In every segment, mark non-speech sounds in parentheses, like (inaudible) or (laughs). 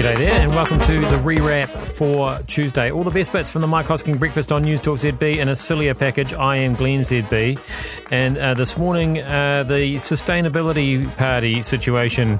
G'day there, and welcome to the rewrap for Tuesday. All the best bits from the Mike Hosking breakfast on News Talk ZB in a sillier package. I am Glenn ZB, and uh, this morning uh, the sustainability party situation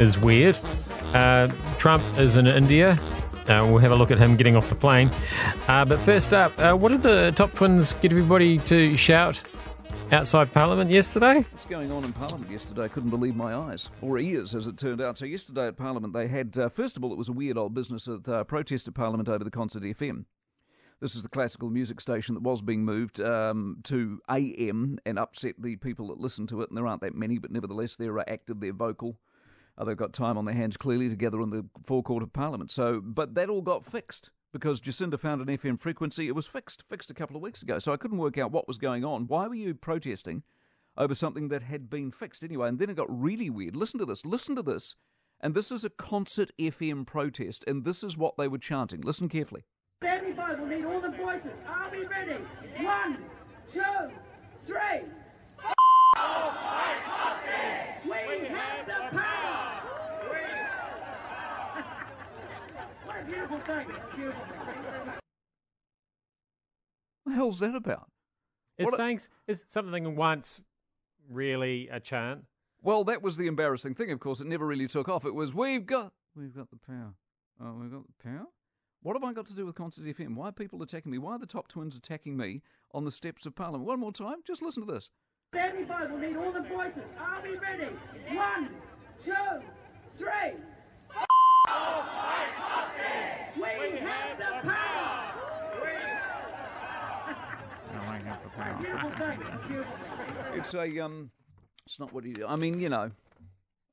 is weird. Uh, Trump is in India. Uh, we'll have a look at him getting off the plane. Uh, but first up, uh, what did the Topp Twins get everybody to shout outside Parliament yesterday? What's going on in Parliament yesterday? I couldn't believe my eyes, or ears, as it turned out. So yesterday at Parliament, they had uh, first of all, it was a weird old business at uh, protest at Parliament over the concert FM. This is the classical music station that was being moved um, to AM and upset the people that listen to it. And there aren't that many, but nevertheless, they're uh, active, they're vocal. Uh, they've got time on their hands clearly together in the forecourt of Parliament. So, but that all got fixed because Jacinda found an FM frequency. It was fixed, fixed a couple of weeks ago. So I couldn't work out what was going on. Why were you protesting over something that had been fixed anyway? And then it got really weird. Listen to this. Listen to this. And this is a concert FM protest, and this is what they were chanting. Listen carefully. Everybody will need all the voices. Are we ready? One, two, three. We have the power. What a beautiful thing. Beautiful thing. What the hell's that about? Is What a- saying is something once really a chant? Well, that was the embarrassing thing. Of course, it never really took off. It was we've got we've got the power. Oh, we've got the power. What have I got to do with Concert FM? Why are people attacking me? Why are the Topp Twins attacking me on the steps of Parliament? One more time. Just listen to this. Everybody will need all the voices. Are we ready? One, two, three. We have the power. What a beautiful thing. Beautiful thing. It's a um, it's not what you. I mean, you know,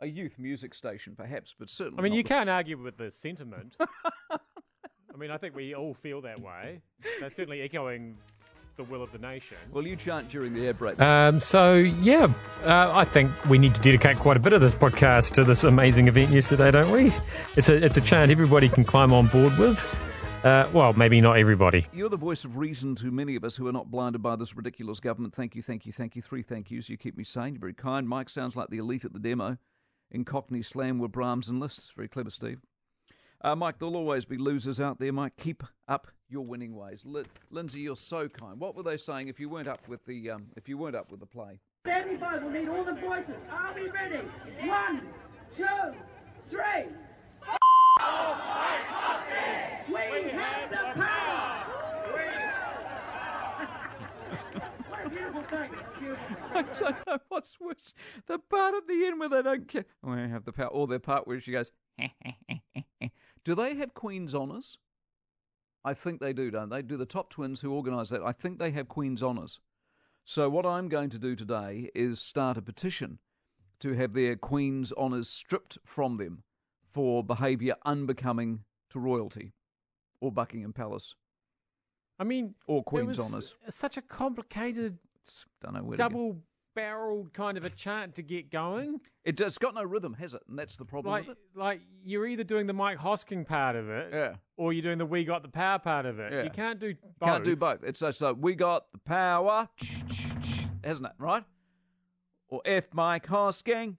a youth music station, perhaps, but certainly. I mean, not you the- can't argue with the sentiment. (laughs) I mean, I think we all feel that way. That's certainly echoing the will of the nation. Well, you chant during the air break. Um, so yeah, uh, I think we need to dedicate quite a bit of this podcast to this amazing event yesterday, don't we? It's a it's a chant everybody can climb on board with. Uh, well, maybe not everybody. You're the voice of reason to many of us who are not blinded by this ridiculous government. Thank you, thank you, thank you. Three thank yous. You keep me sane. You're very kind. Mike sounds like the elite at the demo. In Cockney slam were Brahms and Liszt. It's very clever, Steve. Uh, Mike, there'll always be losers out there. Mike, keep up your winning ways. Li- Lindsay, you're so kind. What were they saying if you weren't up with the um, if you weren't up with the play? Everybody will need all the voices. Are we ready? One, two, three. We have the power. What a beautiful thing. Beautiful. (laughs) I don't know what's worse. The part at the end where they don't care. Oh, I have the power. Or the part where she goes, (laughs) Do they have Queen's Honours? I think they do, don't they? Do the Topp Twins who organise that? I think they have Queen's Honours. So, what I'm going to do today is start a petition to have their Queen's Honours stripped from them for behaviour unbecoming to royalty or Buckingham Palace I mean, or it Queen's was Honours. such a complicated, Don't know where double-barreled kind of a chant to get going. It, it's got no rhythm, has it? And that's the problem Like, with it. like you're either doing the Mike Hosking part of it, Yeah. or you're doing the "We Got the Power" part of it. Yeah. You can't do both. Can't do both. It's just like we got the power, hasn't it? Right? Or F Mike Hosking.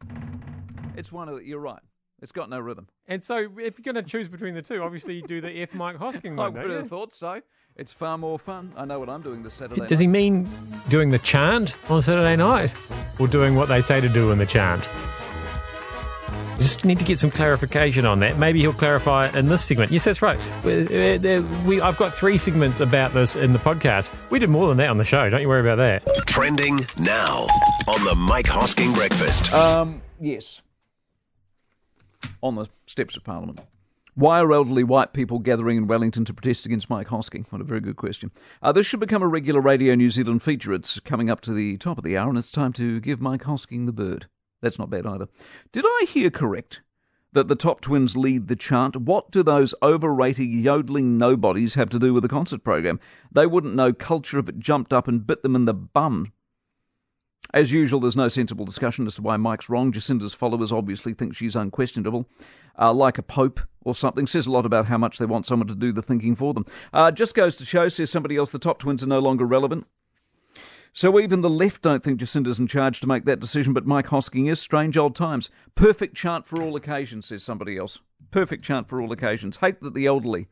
It's one of the, you're right. It's got no rhythm. And so, if you're going to choose between the two, obviously you do the F Mike Hosking (laughs) one. I would have thought so. It's far more fun. I know what I'm doing this Saturday. Does he mean doing the chant on Saturday night, or doing what they say to do in the chant? We Just need to get some clarification on that. Maybe he'll clarify in this segment. Yes, that's right. We, uh, we, I've got three segments about this in the podcast. We did more than that on the show. Don't you worry about that. Trending now on the Mike Hosking Breakfast. Um, yes. On the steps of Parliament. Why are elderly white people gathering in Wellington to protest against Mike Hosking? What a very good question. Uh, this should become a regular Radio New Zealand feature. It's coming up to the top of the hour, and it's time to give Mike Hosking the bird. That's not bad either. Did I hear correct that the Topp Twins lead the chant? What do those overrated yodeling nobodies have to do with the concert program? They wouldn't know culture if it jumped up and bit them in the bum. As usual, there's no sensible discussion as to why Mike's wrong. Jacinda's followers obviously think she's unquestionable, uh, like a pope or something. Says a lot about how much they want someone to do the thinking for them. Uh, just goes to show, says somebody else, the Topp Twins are no longer relevant. So even the left don't think Jacinda's in charge to make that decision, but Mike Hosking is. Strange old times. Perfect chant for all occasions, says somebody else. Perfect chant for all occasions. Hate that the elderly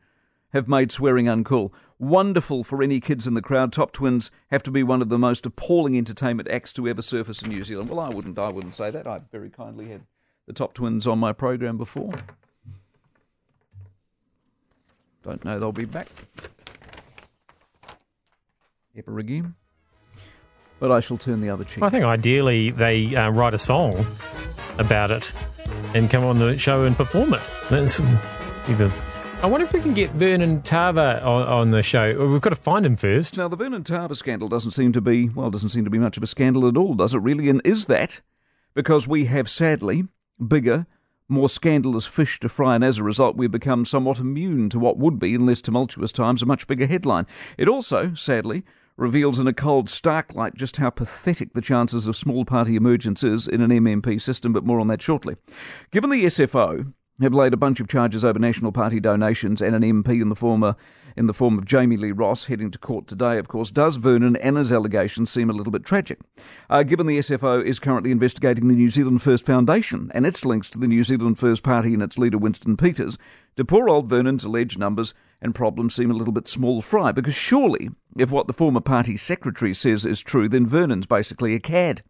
have made swearing uncool. Wonderful for any kids in the crowd. Topp Twins have to be one of the most appalling entertainment acts to ever surface in New Zealand. Well, I wouldn't. I wouldn't say that. I very kindly had the Topp Twins on my program before. Don't know they'll be back ever again. But I shall turn the other cheek. I think ideally they uh, write a song about it and come on the show and perform it. That's either. I wonder if we can get Vernon Tava on, on the show. We've got to find him first. Now, the Vernon Tava scandal doesn't seem to be, well, doesn't seem to be much of a scandal at all, does it really? And is that because we have sadly bigger, more scandalous fish to fry, and as a result, we've become somewhat immune to what would be, in less tumultuous times, a much bigger headline. It also, sadly, reveals in a cold, stark light just how pathetic the chances of small party emergence is in an MMP system, but more on that shortly. Given the SFO have laid a bunch of charges over National Party donations and an MP in the former in the form of Jami-Lee Ross heading to court today, of course, does Vernon and his allegations seem a little bit tragic? Uh, given the SFO is currently investigating the New Zealand First Foundation and its links to the New Zealand First Party and its leader Winston Peters, do poor old Vernon's alleged numbers and problems seem a little bit small fry? Because surely, if what the former party secretary says is true, then Vernon's basically a cad.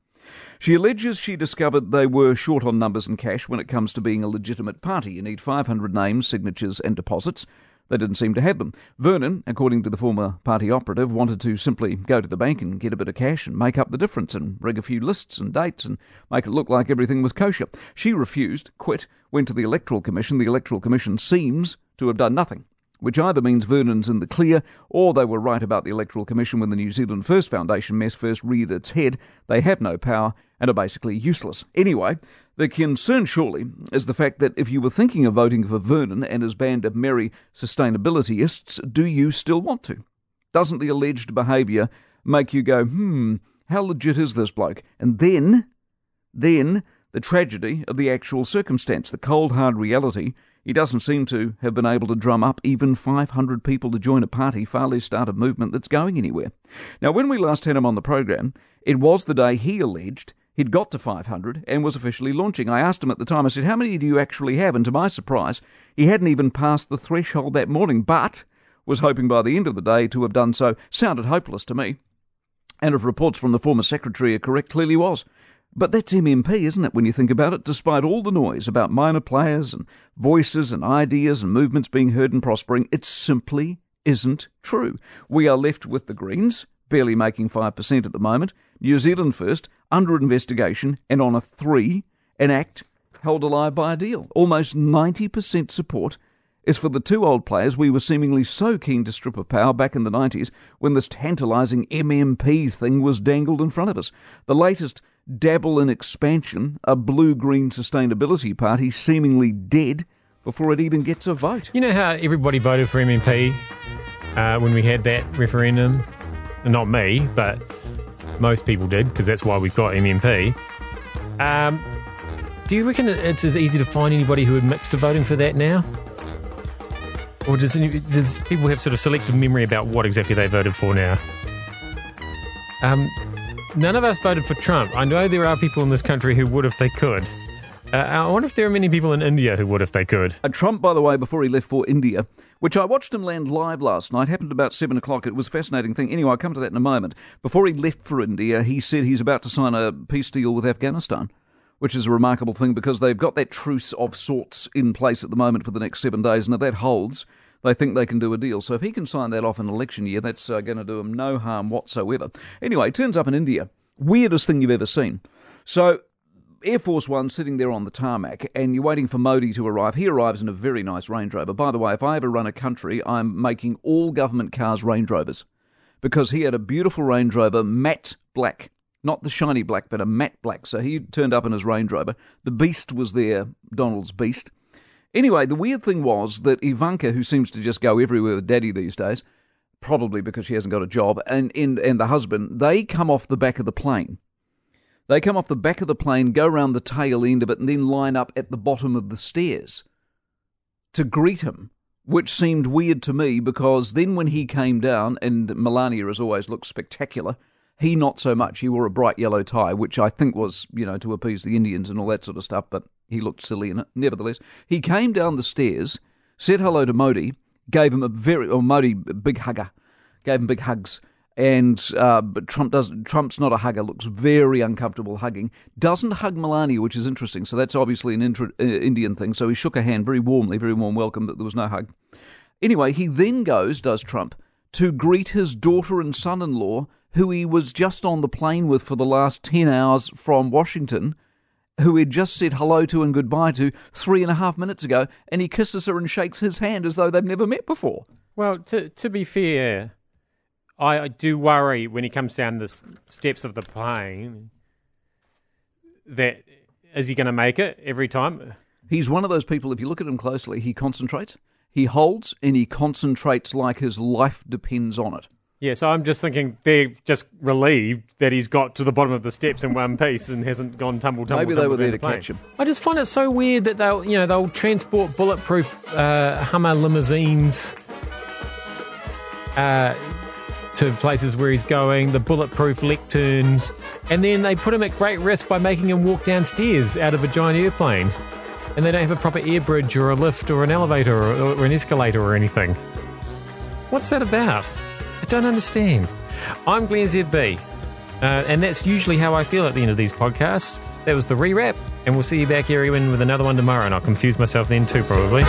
She alleges she discovered they were short on numbers and cash when it comes to being a legitimate party. You need 500 names, signatures, and deposits. They didn't seem to have them. Vernon, according to the former party operative, wanted to simply go to the bank and get a bit of cash and make up the difference and rig a few lists and dates and make it look like everything was kosher. She refused, quit, went to the Electoral Commission. The Electoral Commission seems to have done nothing which either means Vernon's in the clear or they were right about the Electoral Commission when the New Zealand First Foundation mess first reared its head. They have no power and are basically useless. Anyway, the concern surely is the fact that if you were thinking of voting for Vernon and his band of merry sustainabilityists, do you still want to? Doesn't the alleged behaviour make you go, hmm, how legit is this bloke? And then, then, the tragedy of the actual circumstance, the cold hard reality he doesn't seem to have been able to drum up even 500 people to join a party, far less start a movement that's going anywhere. Now, when we last had him on the program, it was the day he alleged he'd got to 500 and was officially launching. I asked him at the time, I said, How many do you actually have? And to my surprise, he hadn't even passed the threshold that morning, but was hoping by the end of the day to have done so. Sounded hopeless to me. And if reports from the former secretary are correct, clearly was. But that's MMP, isn't it, when you think about it? Despite all the noise about minor players and voices and ideas and movements being heard and prospering, it simply isn't true. We are left with the Greens, barely making 5% at the moment, New Zealand First, under investigation, and on a three, an ACT held alive by a deal. Almost 90% support is for the two old players we were seemingly so keen to strip of power back in the 90s when this tantalising MMP thing was dangled in front of us. The latest dabble in expansion, a blue green sustainability party seemingly dead before it even gets a vote. You know how everybody voted for MMP uh, when we had that referendum? Not me, but most people did because that's why we've got MMP. Um, do you reckon it's as easy to find anybody who admits to voting for that now? Or does, does people have sort of selective memory about what exactly they voted for now? Um, none of us voted for Trump. I know there are people in this country who would if they could. Uh, I wonder if there are many people in India who would if they could. Uh, Trump, by the way, before he left for India, which I watched him land live last night, happened about seven o'clock. It was a fascinating thing. Anyway, I'll come to that in a moment. Before he left for India, he said he's about to sign a peace deal with Afghanistan, which is a remarkable thing because they've got that truce of sorts in place at the moment for the next seven days, and if that holds, they think they can do a deal. So if he can sign that off in election year, that's uh, going to do him no harm whatsoever. Anyway, turns up in India. Weirdest thing you've ever seen. So Air Force One sitting there on the tarmac, and you're waiting for Modi to arrive. He arrives in a very nice Range Rover. By the way, if I ever run a country, I'm making all government cars Range Rovers because he had a beautiful Range Rover, matte black. Not the shiny black, but a matte black. So he turned up in his Range Rover. The Beast was there, Donald's Beast. Anyway, the weird thing was that Ivanka, who seems to just go everywhere with daddy these days, probably because she hasn't got a job, and, and, and the husband, they come off the back of the plane. They come off the back of the plane, go around the tail end of it, and then line up at the bottom of the stairs to greet him, which seemed weird to me because then when he came down, and Melania has always looked spectacular, He not so much. He wore a bright yellow tie, which I think was, you know, to appease the Indians and all that sort of stuff, but he looked silly in it. Nevertheless, he came down the stairs, said hello to Modi, gave him a very, or Modi, big hugger, gave him big hugs. And uh, but Trump does. Trump's not a hugger. Looks very uncomfortable hugging. Doesn't hug Melania, which is interesting. So that's obviously an intra- uh, Indian thing. So he shook her hand very warmly, very warm welcome, but there was no hug. Anyway, he then goes, does Trump, to greet his daughter and son-in-law, who he was just on the plane with for the last ten hours from Washington, who he'd just said hello to and goodbye to three and a half minutes ago, and he kisses her and shakes his hand as though they've never met before. Well, to to be fair, I, I do worry when he comes down the steps of the plane that is he going to make it every time? He's one of those people, if you look at him closely, he concentrates, he holds, and he concentrates like his life depends on it. Yeah, so I'm just thinking they're just relieved that he's got to the bottom of the steps in one piece and hasn't gone tumble tumble. Maybe they tumble were there down to the plane. catch him. I just find it so weird that they'll, you know, they'll transport bulletproof uh, Hummer limousines uh, to places where he's going, the bulletproof lecterns, and then they put him at great risk by making him walk downstairs out of a giant airplane. And they don't have a proper air bridge or a lift or an elevator or, or an escalator or anything. What's that about? I don't understand. I'm Glenn ZB, uh, and that's usually how I feel at the end of these podcasts. That was the rewrap, and we'll see you back here even with another one tomorrow, and I'll confuse myself then too, probably.